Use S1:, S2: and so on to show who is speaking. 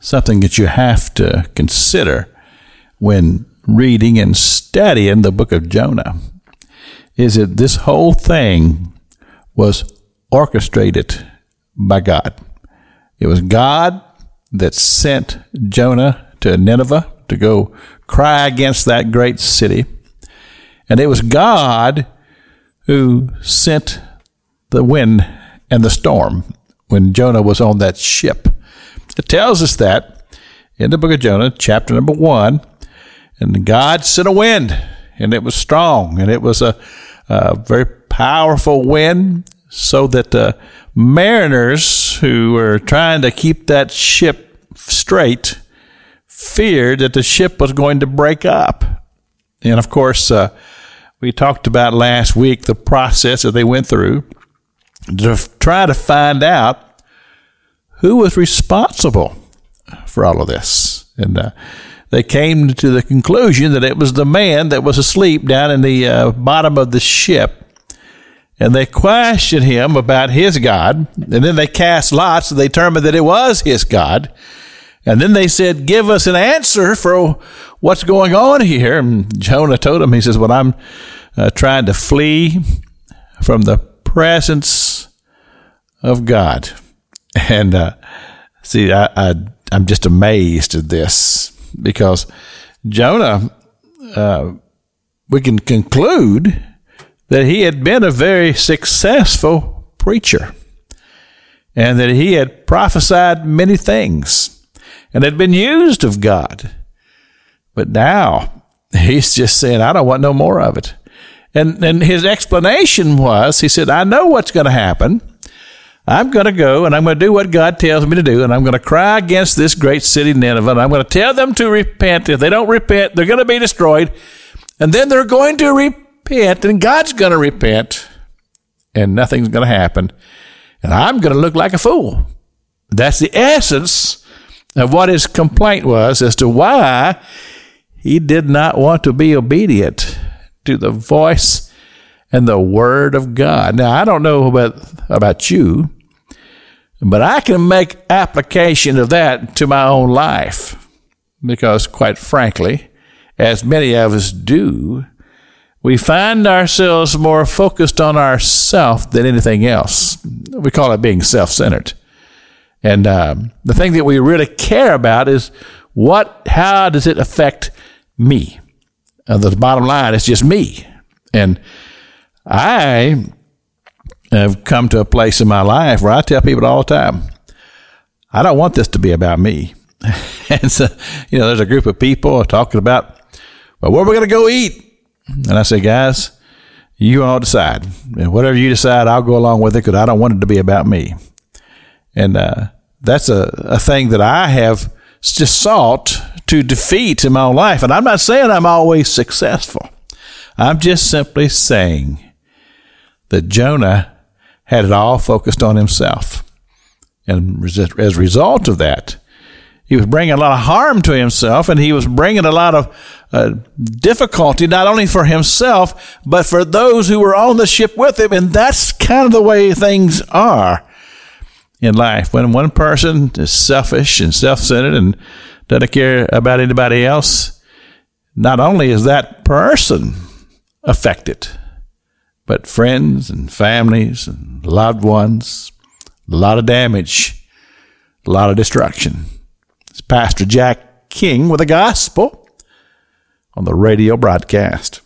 S1: something that you have to consider when reading and studying the book of Jonah is that this whole thing was orchestrated by God. It was God that sent Jonah to Nineveh to go cry against that great city. And it was God who sent the wind and the storm when Jonah was on that ship. It tells us that in the book of Jonah, chapter number one. And God sent a wind, and it was strong, and it was a, a very powerful wind, so that the mariners who were trying to keep that ship straight feared that the ship was going to break up. And of course, uh, we talked about last week the process that they went through to try to find out who was responsible for all of this. And uh, they came to the conclusion that it was the man that was asleep down in the uh, bottom of the ship. And they questioned him about his God. And then they cast lots and they determined that it was his God. And then they said, Give us an answer for what's going on here. And Jonah told him, He says, Well, I'm uh, trying to flee from the presence of God. And uh, see, I, I, I'm just amazed at this because Jonah, uh, we can conclude that he had been a very successful preacher and that he had prophesied many things and had been used of God. But now he's just saying, I don't want no more of it. And, and his explanation was, he said, I know what's going to happen. I'm going to go and I'm going to do what God tells me to do, and I'm going to cry against this great city, Nineveh, and I'm going to tell them to repent. If they don't repent, they're going to be destroyed. And then they're going to repent, and God's going to repent, and nothing's going to happen. And I'm going to look like a fool. That's the essence of what his complaint was as to why he did not want to be obedient to the voice and the word of God. Now, I don't know about, about you, but I can make application of that to my own life because, quite frankly, as many of us do, we find ourselves more focused on ourself than anything else. We call it being self centered. And um, the thing that we really care about is what, how does it affect me? Uh, the bottom line is just me. And I have come to a place in my life where I tell people all the time, I don't want this to be about me. and so, you know, there's a group of people talking about, well, where are we going to go eat? And I say, guys, you all decide. And whatever you decide, I'll go along with it because I don't want it to be about me. And uh, that's a, a thing that I have just sought to defeat in my own life. And I'm not saying I'm always successful. I'm just simply saying that Jonah had it all focused on himself. And as a result of that, he was bringing a lot of harm to himself and he was bringing a lot of uh, difficulty, not only for himself, but for those who were on the ship with him. And that's kind of the way things are in life. When one person is selfish and self centered and doesn't care about anybody else, not only is that person affected, but friends and families and loved ones, a lot of damage, a lot of destruction. It's Pastor Jack King with the gospel on the radio broadcast.